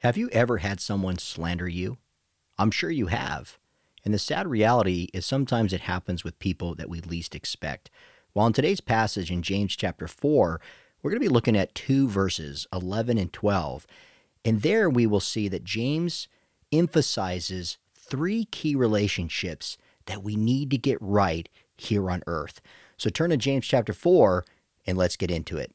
Have you ever had someone slander you? I'm sure you have. And the sad reality is sometimes it happens with people that we least expect. While in today's passage in James chapter 4, we're going to be looking at two verses, 11 and 12. And there we will see that James emphasizes three key relationships that we need to get right here on earth. So turn to James chapter 4 and let's get into it.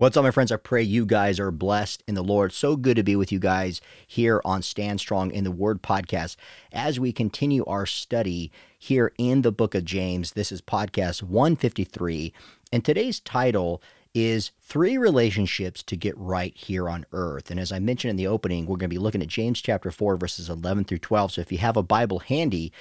What's up, my friends? I pray you guys are blessed in the Lord. So good to be with you guys here on Stand Strong in the Word podcast as we continue our study here in the book of James. This is podcast 153, and today's title is Three Relationships to Get Right Here on Earth. And as I mentioned in the opening, we're going to be looking at James chapter 4, verses 11 through 12. So if you have a Bible handy,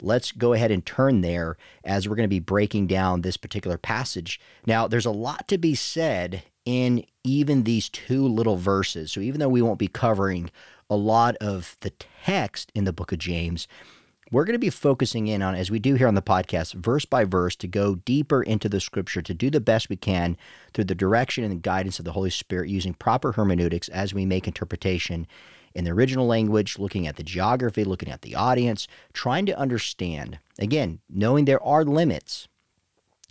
let's go ahead and turn there as we're going to be breaking down this particular passage. Now, there's a lot to be said in even these two little verses. So even though we won't be covering a lot of the text in the book of James, we're going to be focusing in on, as we do here on the podcast, verse by verse to go deeper into the scripture, to do the best we can through the direction and the guidance of the Holy Spirit using proper hermeneutics as we make interpretation in the original language, looking at the geography, looking at the audience, trying to understand. Again, knowing there are limits.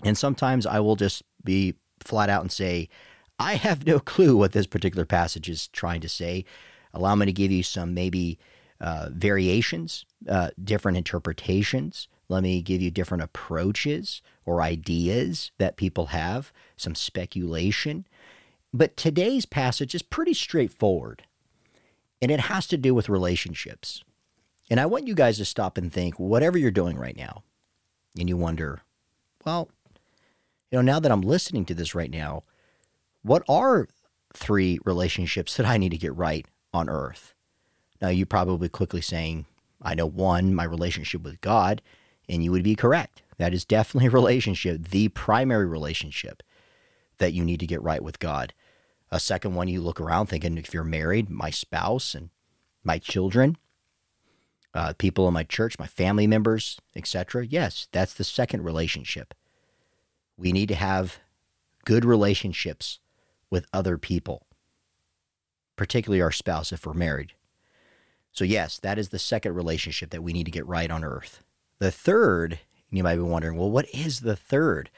And sometimes I will just be flat out and say, I have no clue what this particular passage is trying to say. Allow me to give you some maybe uh, variations, uh, different interpretations. Let me give you different approaches or ideas that people have, some speculation. But today's passage is pretty straightforward, and it has to do with relationships. And I want you guys to stop and think whatever you're doing right now, and you wonder, well, you know, now that I'm listening to this right now, what are three relationships that I need to get right on earth? Now, you probably quickly saying, I know one, my relationship with God, and you would be correct. That is definitely a relationship, the primary relationship that you need to get right with God. A second one, you look around thinking, if you're married, my spouse and my children, uh, people in my church, my family members, etc. Yes, that's the second relationship. We need to have good relationships with other people, particularly our spouse if we're married. So, yes, that is the second relationship that we need to get right on earth. The third, you might be wondering, well, what is the third?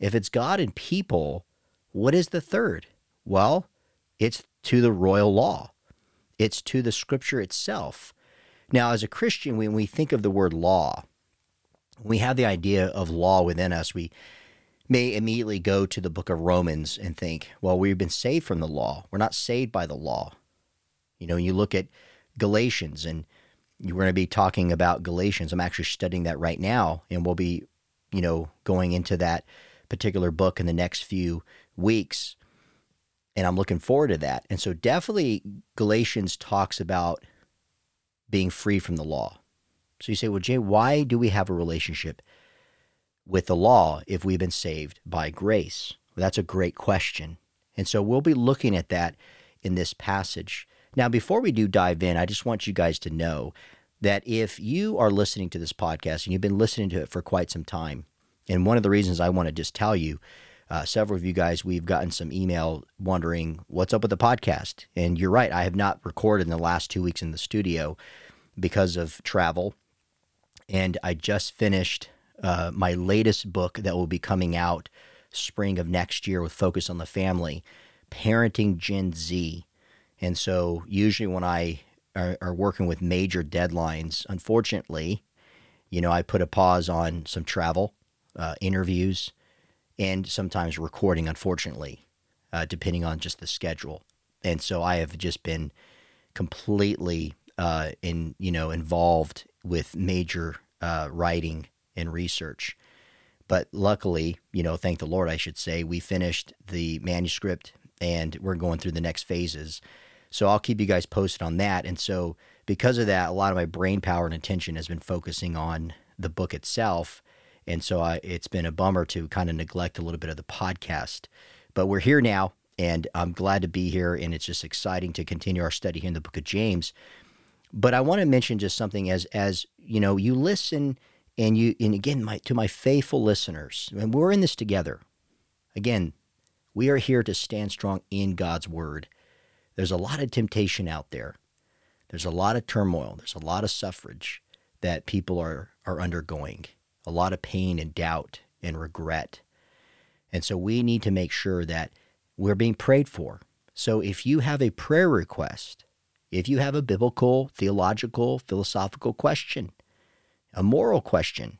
If it's God and people, what is the third? Well, it's to the royal law, it's to the scripture itself. Now, as a Christian, when we think of the word law, we have the idea of law within us. We may immediately go to the book of Romans and think, well, we've been saved from the law. We're not saved by the law. You know, you look at Galatians, and we're going to be talking about Galatians. I'm actually studying that right now, and we'll be, you know, going into that particular book in the next few weeks. And I'm looking forward to that. And so, definitely, Galatians talks about being free from the law. So you say, well, Jay, why do we have a relationship with the law if we've been saved by grace? Well, that's a great question. And so we'll be looking at that in this passage. Now, before we do dive in, I just want you guys to know that if you are listening to this podcast and you've been listening to it for quite some time, and one of the reasons I want to just tell you, uh, several of you guys, we've gotten some email wondering what's up with the podcast. And you're right, I have not recorded in the last two weeks in the studio because of travel. And I just finished uh, my latest book that will be coming out spring of next year with focus on the family, parenting Gen Z. And so usually when I are, are working with major deadlines, unfortunately, you know, I put a pause on some travel, uh, interviews, and sometimes recording, unfortunately, uh, depending on just the schedule. And so I have just been completely uh, in, you know, involved with major uh, writing and research. But luckily, you know, thank the Lord, I should say, we finished the manuscript and we're going through the next phases. So I'll keep you guys posted on that. And so, because of that, a lot of my brain power and attention has been focusing on the book itself. And so I, it's been a bummer to kind of neglect a little bit of the podcast. But we're here now, and I'm glad to be here. And it's just exciting to continue our study here in the book of James. But I want to mention just something as as you know, you listen and you and again my to my faithful listeners, and we're in this together. Again, we are here to stand strong in God's word. There's a lot of temptation out there. There's a lot of turmoil. There's a lot of suffrage that people are are undergoing. A lot of pain and doubt and regret. And so we need to make sure that we're being prayed for. So if you have a prayer request, if you have a biblical, theological, philosophical question, a moral question,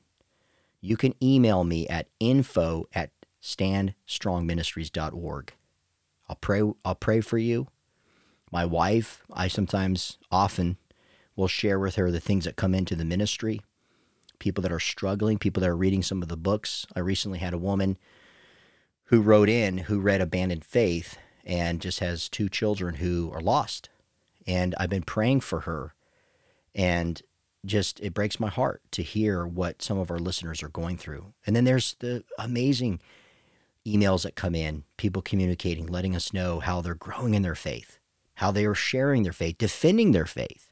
you can email me at info at standstrongministries.org. I'll pray I'll pray for you. My wife, I sometimes often will share with her the things that come into the ministry, people that are struggling, people that are reading some of the books. I recently had a woman who wrote in who read Abandoned Faith and just has two children who are lost and I've been praying for her. And just it breaks my heart to hear what some of our listeners are going through. And then there's the amazing emails that come in, people communicating, letting us know how they're growing in their faith, how they are sharing their faith, defending their faith.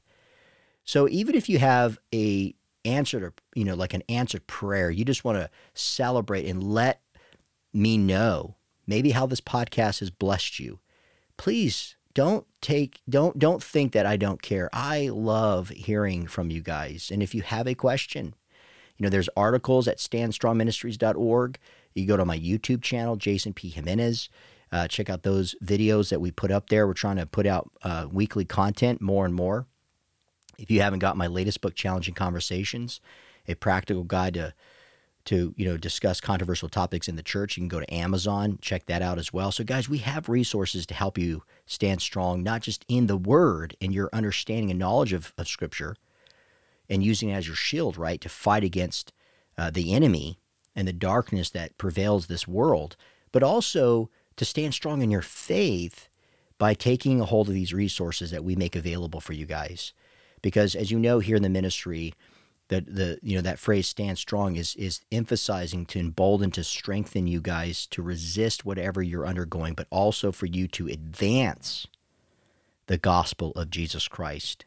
So even if you have a answer to, you know, like an answered prayer, you just want to celebrate and let me know maybe how this podcast has blessed you. Please don't take don't don't think that I don't care. I love hearing from you guys. And if you have a question, you know, there's articles at standstrongministries.org. You go to my YouTube channel, Jason P. Jimenez. Uh, check out those videos that we put up there. We're trying to put out uh, weekly content more and more. If you haven't got my latest book, Challenging Conversations, a practical guide to to you know discuss controversial topics in the church you can go to amazon check that out as well. So guys we have resources to help you stand strong not just in the word and your understanding and knowledge of, of scripture and using it as your shield right to fight against uh, the enemy and the darkness that prevails this world but also to stand strong in your faith by taking a hold of these resources that we make available for you guys. Because as you know here in the ministry that the you know that phrase stand strong is is emphasizing to embolden to strengthen you guys to resist whatever you're undergoing but also for you to advance the gospel of Jesus Christ.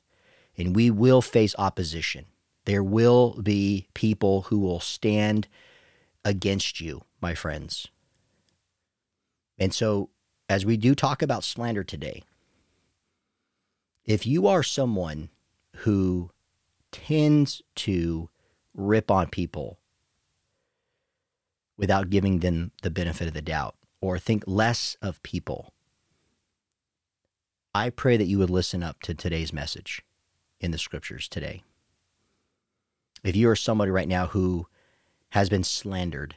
And we will face opposition. There will be people who will stand against you my friends. And so as we do talk about slander today if you are someone who tends to rip on people without giving them the benefit of the doubt or think less of people. I pray that you would listen up to today's message in the scriptures today. If you are somebody right now who has been slandered,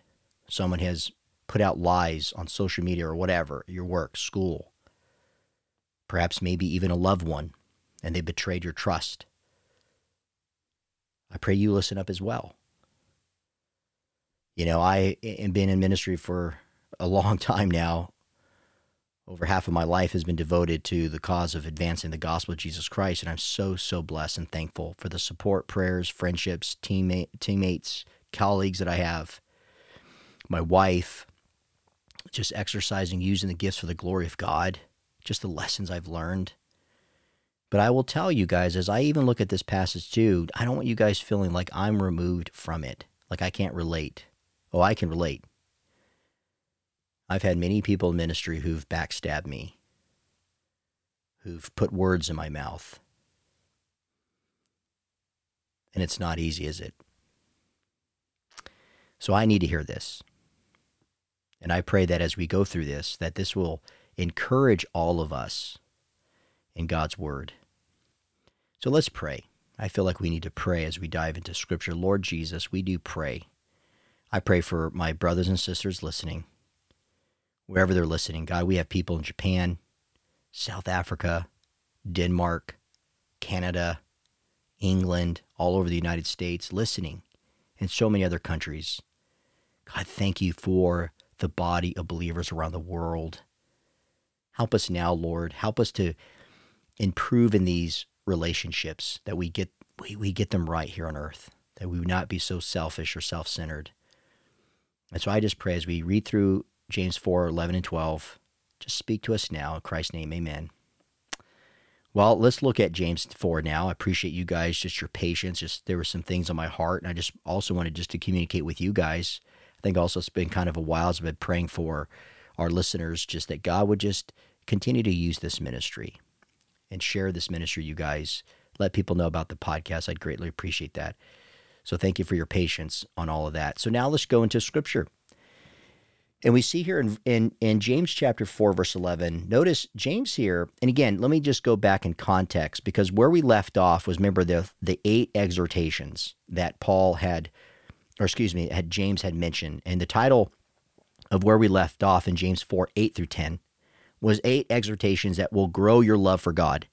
someone has put out lies on social media or whatever, your work, school, perhaps maybe even a loved one, and they betrayed your trust. I pray you listen up as well. You know, I have been in ministry for a long time now. Over half of my life has been devoted to the cause of advancing the gospel of Jesus Christ. And I'm so, so blessed and thankful for the support, prayers, friendships, teammate, teammates, colleagues that I have. My wife, just exercising, using the gifts for the glory of God, just the lessons I've learned. But I will tell you guys, as I even look at this passage too, I don't want you guys feeling like I'm removed from it, like I can't relate. Oh, I can relate. I've had many people in ministry who've backstabbed me, who've put words in my mouth. And it's not easy, is it? So I need to hear this. And I pray that as we go through this, that this will encourage all of us in God's word so let's pray. I feel like we need to pray as we dive into Scripture. Lord Jesus, we do pray. I pray for my brothers and sisters listening, wherever they're listening. God, we have people in Japan, South Africa, Denmark, Canada, England, all over the United States listening, and so many other countries. God, thank you for the body of believers around the world. Help us now, Lord. Help us to improve in these relationships that we get we, we get them right here on earth that we would not be so selfish or self-centered And so I just pray as we read through James 4 11 and 12, just speak to us now. In Christ's name, amen. Well, let's look at James 4 now. I appreciate you guys, just your patience. Just there were some things on my heart, and I just also wanted just to communicate with you guys. I think also it's been kind of a while I've been praying for our listeners, just that God would just continue to use this ministry and share this ministry, you guys. Let people know about the podcast. I'd greatly appreciate that. So thank you for your patience on all of that. So now let's go into scripture. And we see here in, in, in James chapter 4, verse 11, notice James here, and again, let me just go back in context because where we left off was remember the, the eight exhortations that Paul had, or excuse me, had James had mentioned. And the title of where we left off in James 4, 8 through 10 was eight exhortations that will grow your love for God.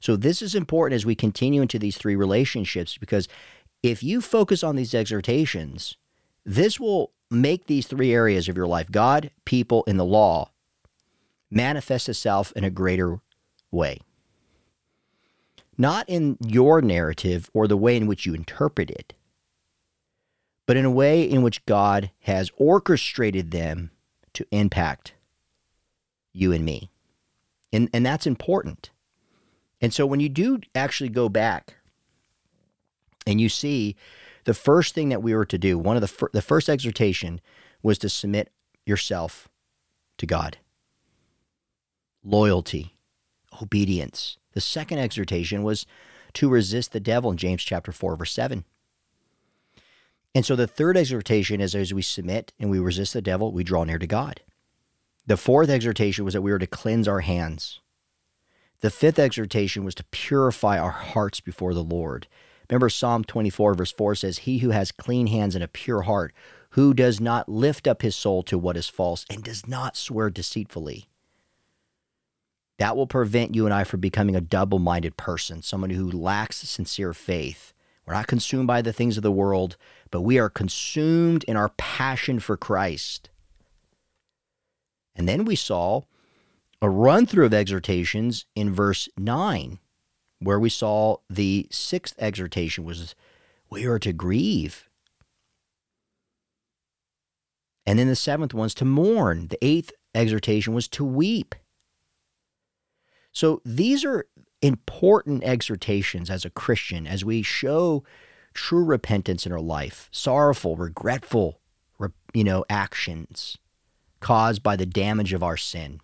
So this is important as we continue into these three relationships because if you focus on these exhortations, this will make these three areas of your life God, people, and the law manifest itself in a greater way. Not in your narrative or the way in which you interpret it, but in a way in which God has orchestrated them to impact you and me. And, and that's important. And so when you do actually go back and you see the first thing that we were to do, one of the, fir- the first exhortation was to submit yourself to God. Loyalty, obedience. The second exhortation was to resist the devil in James chapter 4 verse 7. And so the third exhortation is as we submit and we resist the devil, we draw near to God. The fourth exhortation was that we were to cleanse our hands. The fifth exhortation was to purify our hearts before the Lord. Remember, Psalm 24, verse 4 says, He who has clean hands and a pure heart, who does not lift up his soul to what is false and does not swear deceitfully. That will prevent you and I from becoming a double minded person, someone who lacks sincere faith. We're not consumed by the things of the world, but we are consumed in our passion for Christ. And then we saw a run through of exhortations in verse 9 where we saw the sixth exhortation was we are to grieve. And then the seventh one's to mourn. The eighth exhortation was to weep. So these are important exhortations as a Christian as we show true repentance in our life, sorrowful, regretful, you know, actions caused by the damage of our sin.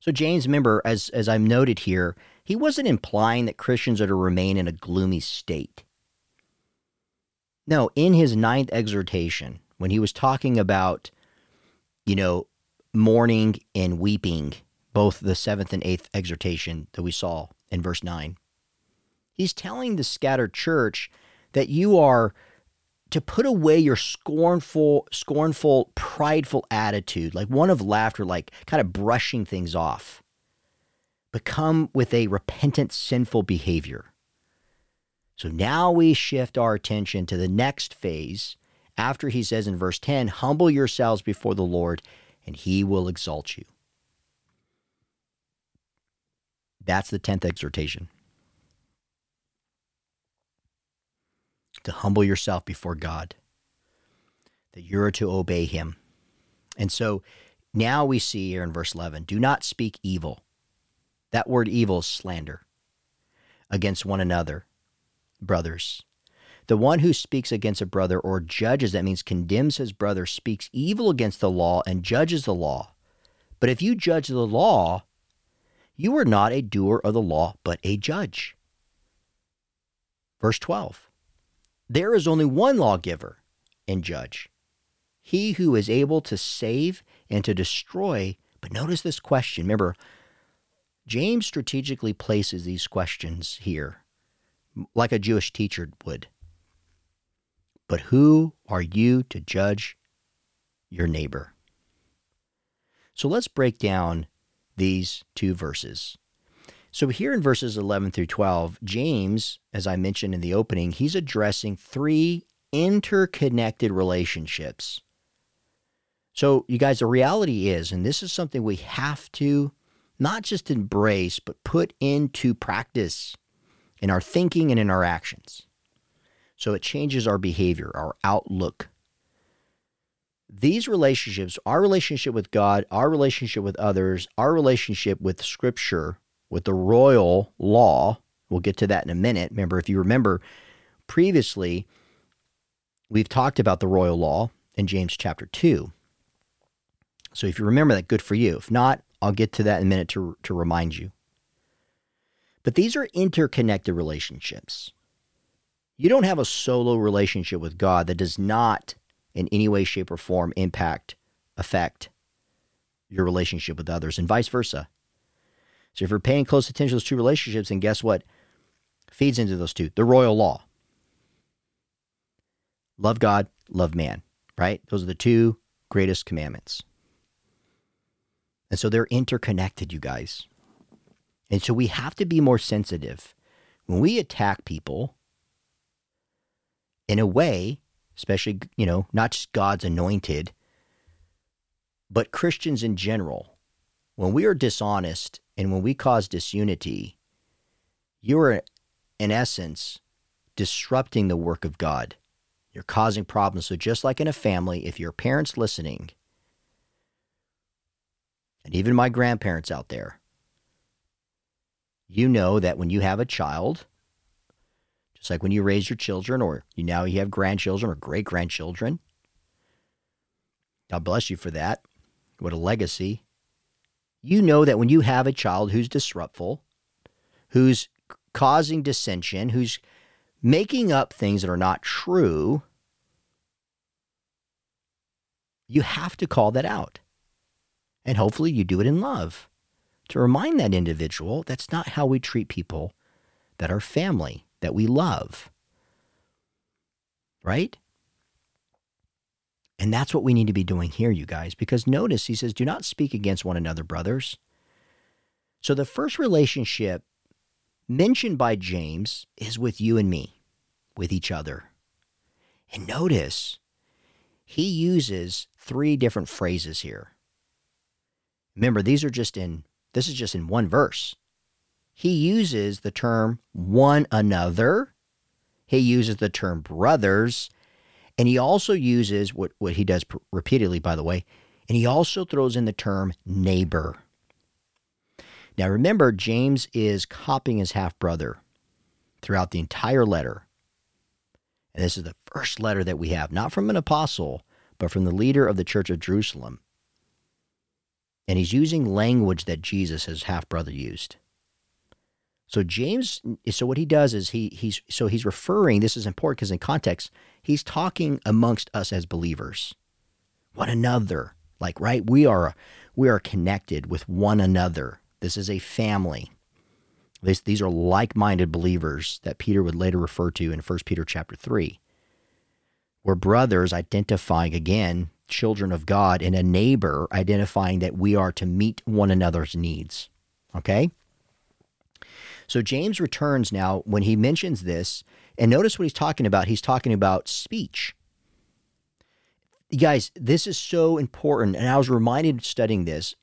So James, remember, as as I've noted here, he wasn't implying that Christians are to remain in a gloomy state. No, in his ninth exhortation, when he was talking about, you know, mourning and weeping, both the seventh and eighth exhortation that we saw in verse 9, he's telling the scattered church that you are to put away your scornful, scornful, prideful attitude, like one of laughter, like kind of brushing things off. Become with a repentant, sinful behavior. So now we shift our attention to the next phase after he says in verse 10 Humble yourselves before the Lord, and he will exalt you. That's the 10th exhortation. To humble yourself before God, that you're to obey Him. And so now we see here in verse 11 do not speak evil. That word evil is slander against one another, brothers. The one who speaks against a brother or judges, that means condemns his brother, speaks evil against the law and judges the law. But if you judge the law, you are not a doer of the law, but a judge. Verse 12 there is only one lawgiver and judge, he who is able to save and to destroy. But notice this question. Remember, James strategically places these questions here like a Jewish teacher would. But who are you to judge your neighbor? So let's break down these two verses. So here in verses 11 through 12, James, as I mentioned in the opening, he's addressing three interconnected relationships. So, you guys, the reality is, and this is something we have to not just embrace, but put into practice in our thinking and in our actions. So it changes our behavior, our outlook these relationships, our relationship with God, our relationship with others, our relationship with Scripture, with the royal law, we'll get to that in a minute. Remember, if you remember previously, we've talked about the royal law in James chapter 2. So if you remember that, good for you. If not, I'll get to that in a minute to, to remind you. But these are interconnected relationships. You don't have a solo relationship with God that does not, in any way, shape, or form, impact, affect your relationship with others, and vice versa. So if you're paying close attention to those two relationships, and guess what feeds into those two? The royal law. Love God, love man, right? Those are the two greatest commandments. And so they're interconnected, you guys. And so we have to be more sensitive. When we attack people, in a way, especially, you know, not just God's anointed, but Christians in general, when we are dishonest and when we cause disunity, you are, in essence, disrupting the work of God. You're causing problems. So, just like in a family, if your parents listening, and even my grandparents out there, you know that when you have a child, just like when you raise your children, or you now you have grandchildren or great grandchildren, God bless you for that. What a legacy. You know that when you have a child who's disruptful, who's causing dissension, who's making up things that are not true, you have to call that out. And hopefully you do it in love to remind that individual that's not how we treat people that are family, that we love. Right? And that's what we need to be doing here, you guys, because notice he says, do not speak against one another, brothers. So the first relationship mentioned by James is with you and me, with each other. And notice he uses three different phrases here. Remember, these are just in, this is just in one verse. He uses the term one another, he uses the term brothers, and he also uses what, what he does repeatedly, by the way, and he also throws in the term neighbor. Now remember, James is copying his half brother throughout the entire letter. And this is the first letter that we have, not from an apostle, but from the leader of the church of Jerusalem. And he's using language that Jesus, his half brother, used. So James, so what he does is he he's so he's referring. This is important because in context, he's talking amongst us as believers, one another. Like right, we are we are connected with one another. This is a family. This, these are like-minded believers that Peter would later refer to in 1 Peter chapter 3. We're brothers identifying again children of God and a neighbor identifying that we are to meet one another's needs. Okay? So James returns now when he mentions this, and notice what he's talking about. He's talking about speech. You guys, this is so important, and I was reminded studying this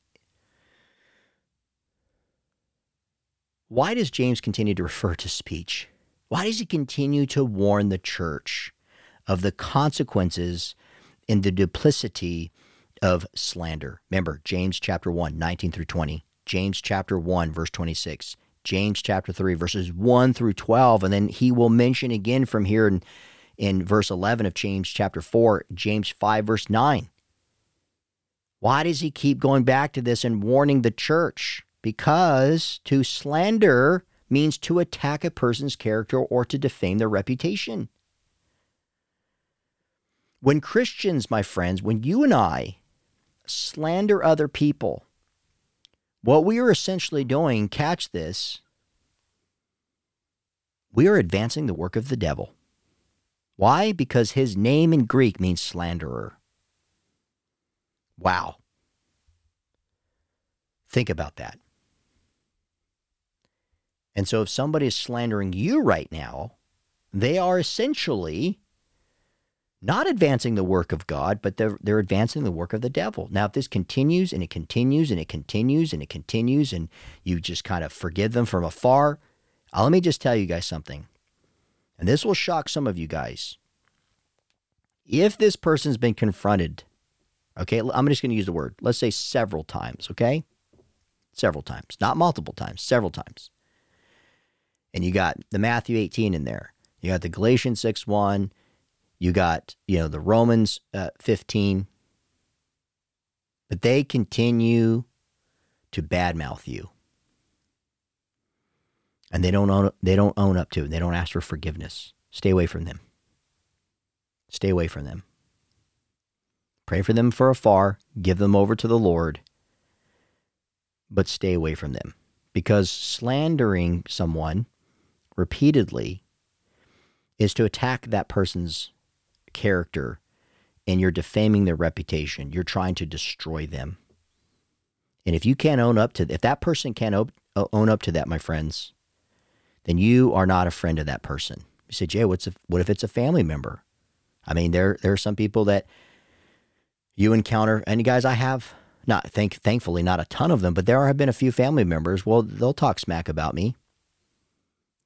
Why does James continue to refer to speech? Why does he continue to warn the church of the consequences and the duplicity of slander? Remember, James chapter 1, 19 through 20, James chapter 1, verse 26, James chapter 3, verses 1 through 12. And then he will mention again from here in, in verse 11 of James chapter 4, James 5, verse 9. Why does he keep going back to this and warning the church? because to slander means to attack a person's character or to defame their reputation. When Christians, my friends, when you and I slander other people, what we are essentially doing, catch this, we are advancing the work of the devil. Why? Because his name in Greek means slanderer. Wow. Think about that. And so if somebody is slandering you right now, they are essentially not advancing the work of God, but they're, they're advancing the work of the devil. Now, if this continues and it continues and it continues and it continues and you just kind of forgive them from afar, uh, let me just tell you guys something. And this will shock some of you guys. If this person's been confronted Okay, I'm just going to use the word. Let's say several times, okay? Several times, not multiple times, several times. And you got the Matthew 18 in there. You got the Galatians 6 1. You got, you know, the Romans uh, 15. But they continue to badmouth you. And they don't own they don't own up to it. They don't ask for forgiveness. Stay away from them. Stay away from them. Pray for them for afar, give them over to the Lord, but stay away from them. Because slandering someone repeatedly is to attack that person's character and you're defaming their reputation. You're trying to destroy them. And if you can't own up to if that person can't uh, own up to that, my friends, then you are not a friend of that person. You say, Jay, what's if, what if it's a family member? I mean, there there are some people that you encounter, and guys, I have not thank thankfully not a ton of them, but there have been a few family members. Well, they'll talk smack about me.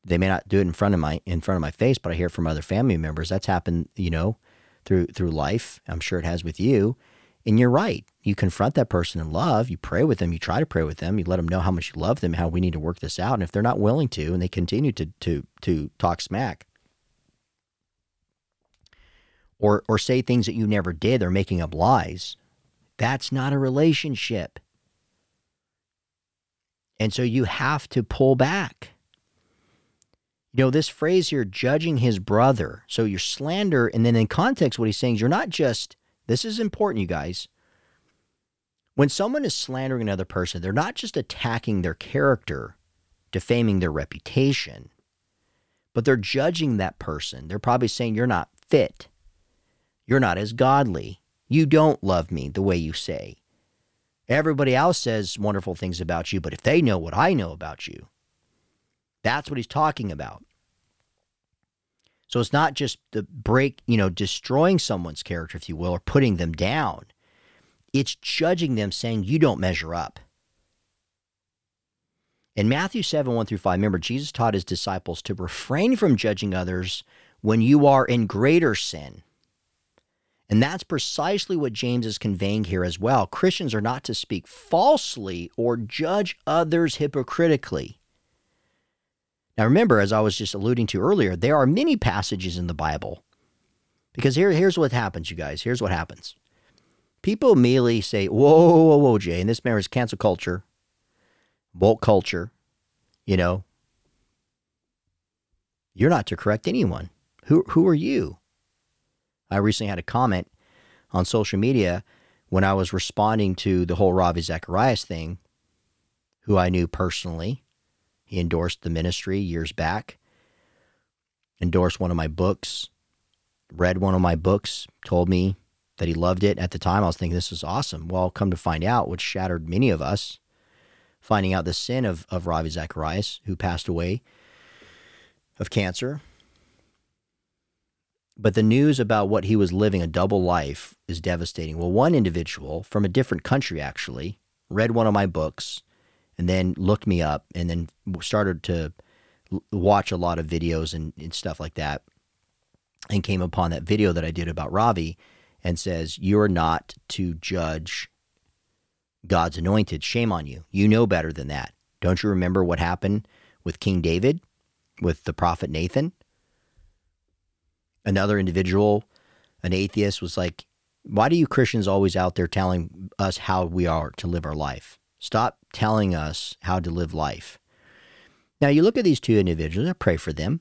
They may not do it in front of my in front of my face, but I hear from other family members. That's happened, you know, through through life. I'm sure it has with you. And you're right. You confront that person in love. You pray with them. You try to pray with them. You let them know how much you love them, how we need to work this out. And if they're not willing to, and they continue to to to talk smack, or or say things that you never did, they're making up lies. That's not a relationship. And so you have to pull back. You know, this phrase here, judging his brother. So your slander, and then in context, what he's saying is you're not just, this is important, you guys. When someone is slandering another person, they're not just attacking their character, defaming their reputation, but they're judging that person. They're probably saying you're not fit. You're not as godly. You don't love me the way you say. Everybody else says wonderful things about you, but if they know what I know about you, that's what he's talking about. So it's not just the break, you know, destroying someone's character, if you will, or putting them down. It's judging them, saying, you don't measure up. In Matthew 7, 1 through 5, remember, Jesus taught his disciples to refrain from judging others when you are in greater sin. And that's precisely what James is conveying here as well. Christians are not to speak falsely or judge others hypocritically. Now, remember, as I was just alluding to earlier, there are many passages in the Bible. Because here, here's what happens, you guys. Here's what happens. People immediately say, whoa, whoa, whoa, Jay, and this man is cancel culture, woke culture, you know. You're not to correct anyone. Who, who are you? I recently had a comment on social media when I was responding to the whole Ravi Zacharias thing, who I knew personally. He endorsed the ministry years back, endorsed one of my books, read one of my books, told me that he loved it. At the time, I was thinking, this is awesome. Well, come to find out, which shattered many of us, finding out the sin of, of Ravi Zacharias, who passed away of cancer but the news about what he was living a double life is devastating. Well, one individual from a different country actually read one of my books and then looked me up and then started to watch a lot of videos and, and stuff like that and came upon that video that I did about Ravi and says, You're not to judge God's anointed. Shame on you. You know better than that. Don't you remember what happened with King David, with the prophet Nathan? another individual, an atheist, was like, Why do you Christians always out there telling us how we are to live our life? Stop telling us how to live life. Now, you look at these two individuals, I pray for them,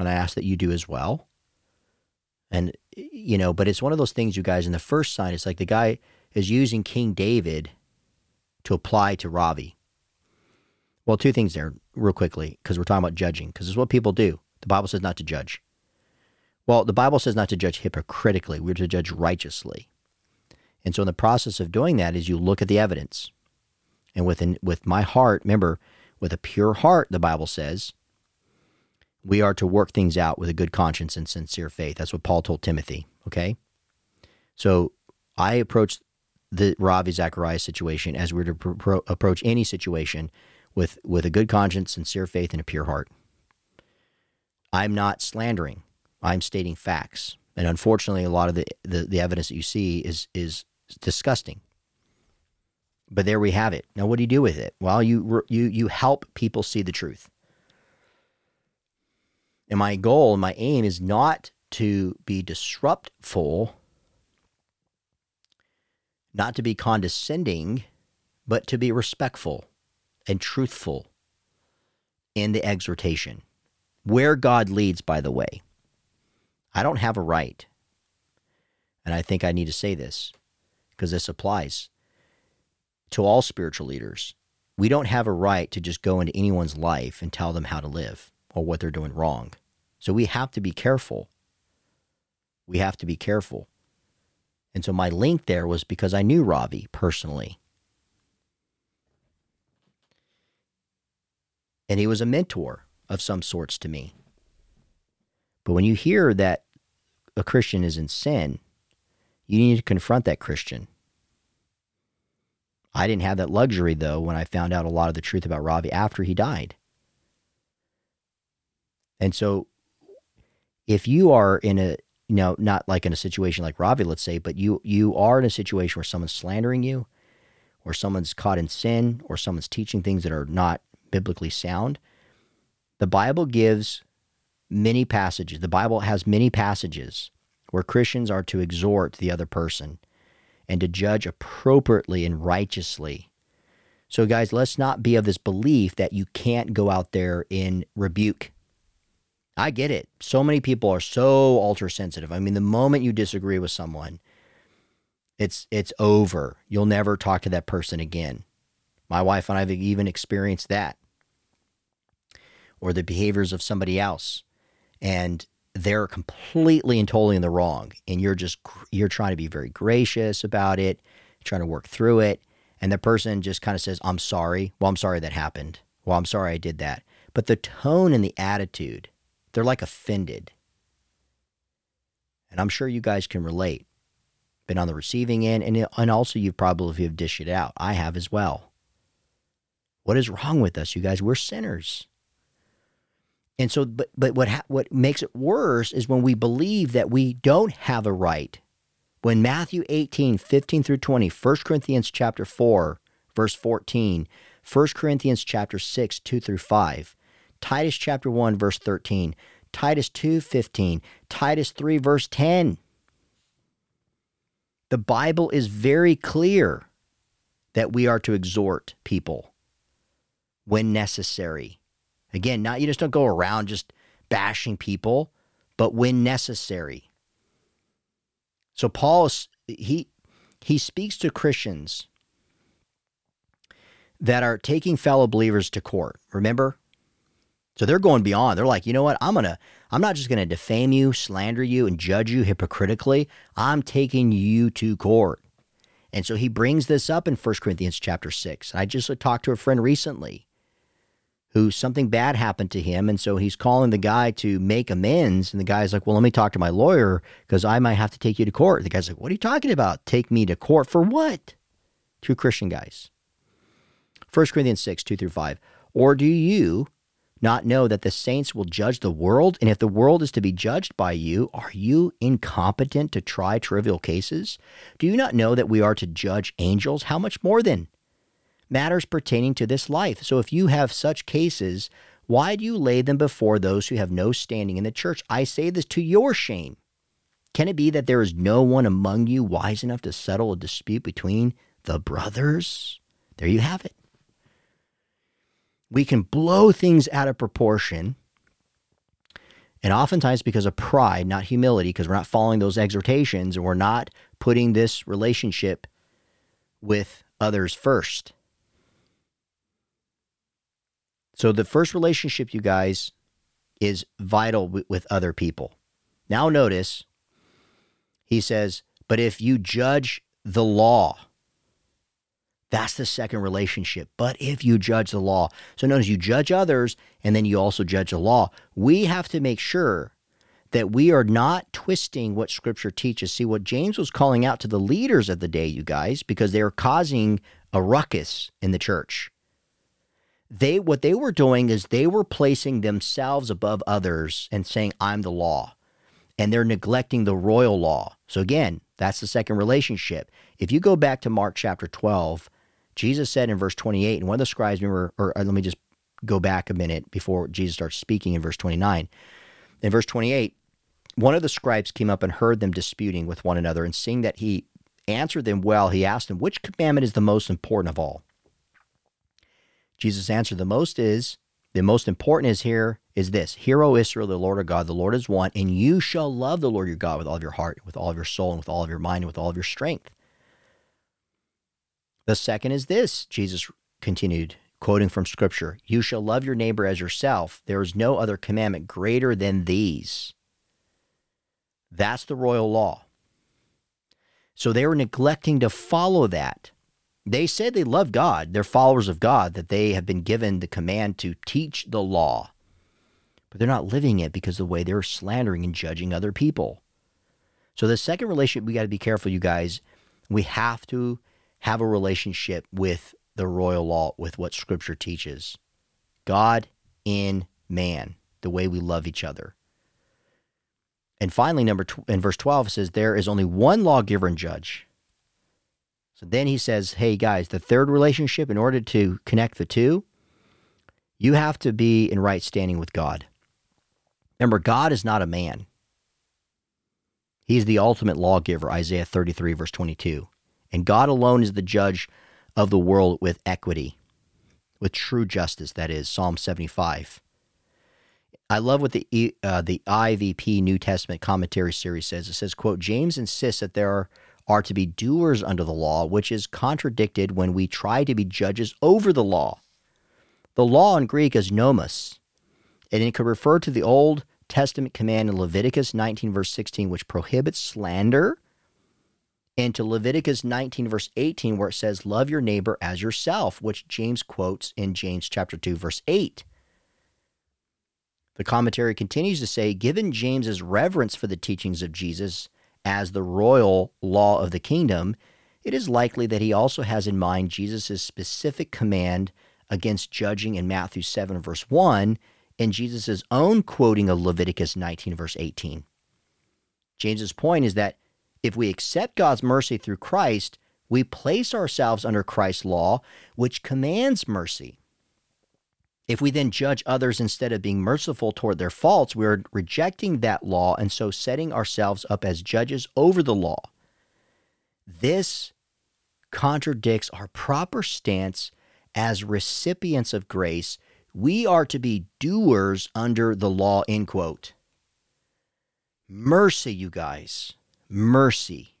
and I ask that you do as well. And, you know, but it's one of those things, you guys, in the first sign, it's like the guy is using King David to apply to Ravi. Well, two things there, real quickly, because we're talking about judging, because it's what people do. The Bible says not to judge. Well, the Bible says not to judge hypocritically, we're to judge righteously. And so, in the process of doing that, is you look at the evidence. And within, with my heart, remember, with a pure heart, the Bible says, we are to work things out with a good conscience and sincere faith. That's what Paul told Timothy. Okay. So I approach the Ravi Zacharias situation as we're to pro- approach any situation with, with a good conscience, sincere faith, and a pure heart. I'm not slandering. I'm stating facts. And unfortunately, a lot of the, the, the evidence that you see is is disgusting. But there we have it. Now, what do you do with it? Well, you you you help people see the truth. And my goal, my aim is not to be disruptful, not to be condescending, but to be respectful and truthful in the exhortation. Where God leads, by the way. I don't have a right. And I think I need to say this because this applies to all spiritual leaders. We don't have a right to just go into anyone's life and tell them how to live or what they're doing wrong. So we have to be careful. We have to be careful. And so my link there was because I knew Ravi personally. And he was a mentor of some sorts to me. But when you hear that a Christian is in sin, you need to confront that Christian. I didn't have that luxury, though, when I found out a lot of the truth about Ravi after he died. And so, if you are in a, you know, not like in a situation like Ravi, let's say, but you you are in a situation where someone's slandering you, or someone's caught in sin, or someone's teaching things that are not biblically sound, the Bible gives many passages. The Bible has many passages where Christians are to exhort the other person and to judge appropriately and righteously. So, guys, let's not be of this belief that you can't go out there in rebuke. I get it. So many people are so ultra sensitive. I mean, the moment you disagree with someone, it's it's over. You'll never talk to that person again. My wife and I have even experienced that. Or the behaviors of somebody else. And they're completely and totally in the wrong and you're just you're trying to be very gracious about it trying to work through it and the person just kind of says i'm sorry. Well i'm sorry that happened. Well i'm sorry i did that. But the tone and the attitude they're like offended. And i'm sure you guys can relate. Been on the receiving end and, and also you've probably have dished it out. I have as well. What is wrong with us you guys? We're sinners and so, but but what ha- what makes it worse is when we believe that we don't have a right. When Matthew 18, 15 through 20, 1 Corinthians chapter 4, verse 14, 1 Corinthians chapter 6, 2 through 5, Titus chapter 1, verse 13, Titus 2, 15, Titus 3, verse 10. The Bible is very clear that we are to exhort people when necessary Again, not you just don't go around just bashing people, but when necessary. So Paul he he speaks to Christians that are taking fellow believers to court. Remember? So they're going beyond. They're like, you know what? I'm gonna I'm not just gonna defame you, slander you, and judge you hypocritically. I'm taking you to court. And so he brings this up in 1 Corinthians chapter 6. I just talked to a friend recently who something bad happened to him. And so he's calling the guy to make amends. And the guy's like, Well, let me talk to my lawyer because I might have to take you to court. The guy's like, What are you talking about? Take me to court for what? Two Christian guys. 1 Corinthians 6, 2 through 5. Or do you not know that the saints will judge the world? And if the world is to be judged by you, are you incompetent to try trivial cases? Do you not know that we are to judge angels? How much more then? Matters pertaining to this life. So if you have such cases, why do you lay them before those who have no standing in the church? I say this to your shame. Can it be that there is no one among you wise enough to settle a dispute between the brothers? There you have it. We can blow things out of proportion. And oftentimes, because of pride, not humility, because we're not following those exhortations and we're not putting this relationship with others first. So the first relationship, you guys, is vital w- with other people. Now, notice he says, but if you judge the law, that's the second relationship. But if you judge the law, so notice you judge others and then you also judge the law. We have to make sure that we are not twisting what scripture teaches. See, what James was calling out to the leaders of the day, you guys, because they are causing a ruckus in the church they what they were doing is they were placing themselves above others and saying i'm the law and they're neglecting the royal law so again That's the second relationship. If you go back to Mark chapter 12, Jesus said in verse 28, and one of the scribes, remember, or, or let me just go back a minute before Jesus starts speaking in verse 29. In verse 28, one of the scribes came up and heard them disputing with one another, and seeing that he answered them well, he asked them, Which commandment is the most important of all? Jesus answered, The most is, the most important is here is this Hear, O Israel, the Lord our God, the Lord is one, and you shall love the Lord your God with all of your heart, with all of your soul, and with all of your mind, and with all of your strength. The second is this, Jesus continued, quoting from Scripture You shall love your neighbor as yourself. There is no other commandment greater than these. That's the royal law. So they were neglecting to follow that. They say they love God, they're followers of God, that they have been given the command to teach the law. But they're not living it because of the way they're slandering and judging other people. So the second relationship, we got to be careful, you guys. We have to have a relationship with the royal law, with what Scripture teaches. God in man, the way we love each other. And finally, number tw- in verse 12 says, There is only one lawgiver and judge. So then he says, Hey guys, the third relationship, in order to connect the two, you have to be in right standing with God. Remember, God is not a man. He's the ultimate lawgiver, Isaiah 33, verse 22. And God alone is the judge of the world with equity, with true justice, that is, Psalm 75. I love what the uh, the IVP New Testament commentary series says. It says, "quote James insists that there are, are to be doers under the law, which is contradicted when we try to be judges over the law. The law in Greek is nomos, and it could refer to the Old Testament command in Leviticus 19 verse 16, which prohibits slander and to Leviticus 19, verse 18, where it says, Love your neighbor as yourself, which James quotes in James chapter 2, verse 8. The commentary continues to say, given James's reverence for the teachings of Jesus as the royal law of the kingdom, it is likely that he also has in mind Jesus' specific command against judging in Matthew 7, verse 1, and Jesus' own quoting of Leviticus 19, verse 18. James's point is that if we accept God's mercy through Christ, we place ourselves under Christ's law, which commands mercy. If we then judge others instead of being merciful toward their faults, we're rejecting that law and so setting ourselves up as judges over the law. This contradicts our proper stance as recipients of grace. We are to be doers under the law, end quote. Mercy, you guys mercy.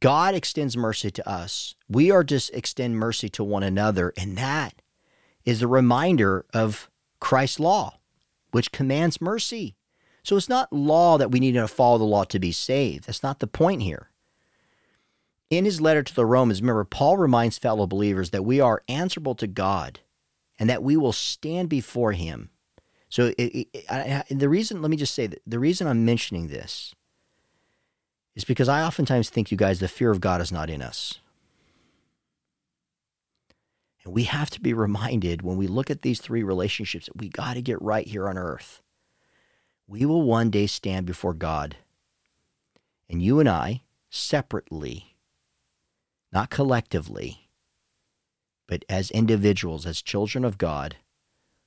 God extends mercy to us. We are to extend mercy to one another. And that is a reminder of Christ's law, which commands mercy. So it's not law that we need to follow the law to be saved. That's not the point here. In his letter to the Romans, remember, Paul reminds fellow believers that we are answerable to God and that we will stand before him. So it, it, I, the reason, let me just say that the reason I'm mentioning this is because I oftentimes think, you guys, the fear of God is not in us. And we have to be reminded when we look at these three relationships that we got to get right here on earth. We will one day stand before God. And you and I, separately, not collectively, but as individuals, as children of God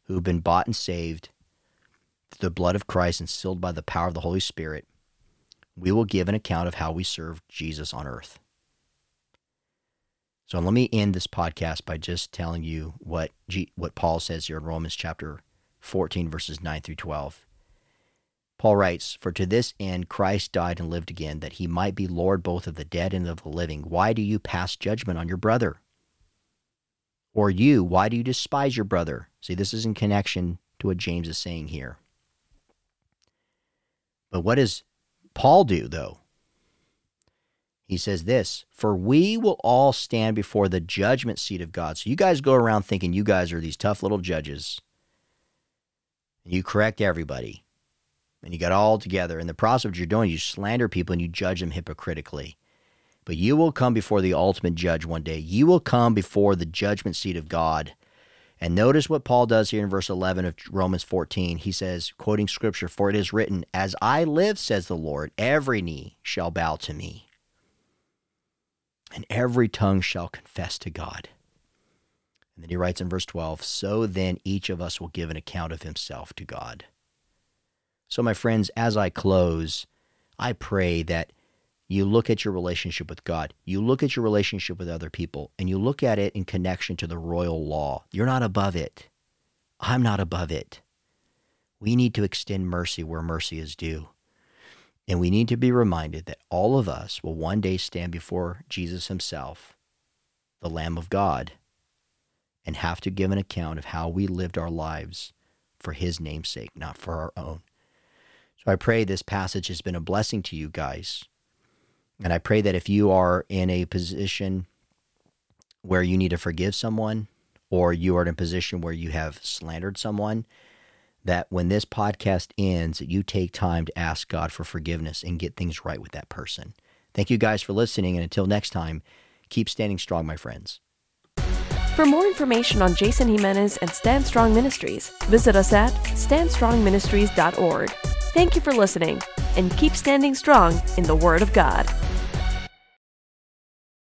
who have been bought and saved through the blood of Christ and sealed by the power of the Holy Spirit, we will give an account of how we served Jesus on earth. So let me end this podcast by just telling you what G, what Paul says here in Romans chapter 14 verses 9 through 12. Paul writes, "For to this end Christ died and lived again, that he might be Lord both of the dead and of the living. Why do you pass judgment on your brother? Or you, why do you despise your brother?" See, this is in connection to what James is saying here. But what does Paul do, though? He says this For we will all stand before the judgment seat of God. So you guys go around thinking you guys are these tough little judges. And you correct everybody. And you got all together. And the process of what you're doing, you slander people and you judge them hypocritically. But you will come before the ultimate judge one day. You will come before the judgment seat of God. And notice what Paul does here in verse 11 of Romans 14. He says, quoting scripture, For it is written, As I live, says the Lord, every knee shall bow to me, and every tongue shall confess to God. And then he writes in verse 12, So then each of us will give an account of himself to God. So, my friends, as I close, I pray that you look at your relationship with God, you look at your relationship with other people, and you look at it in connection to the royal law. You're not above it. I'm not above it. We need to extend mercy where mercy is due. And we need to be reminded that all of us will one day stand before Jesus himself, the Lamb of God, and have to give an account of how we lived our lives for his name's sake, not for our own. So I pray this passage has been a blessing to you guys. And I pray that if you are in a position where you need to forgive someone, or you are in a position where you have slandered someone, that when this podcast ends, you take time to ask God for forgiveness and get things right with that person. Thank you guys for listening. And until next time, keep standing strong, my friends. For more information on Jason Jimenez and Stand Strong Ministries, visit us at standstrongministries.org. Thank you for listening, and keep standing strong in the Word of God.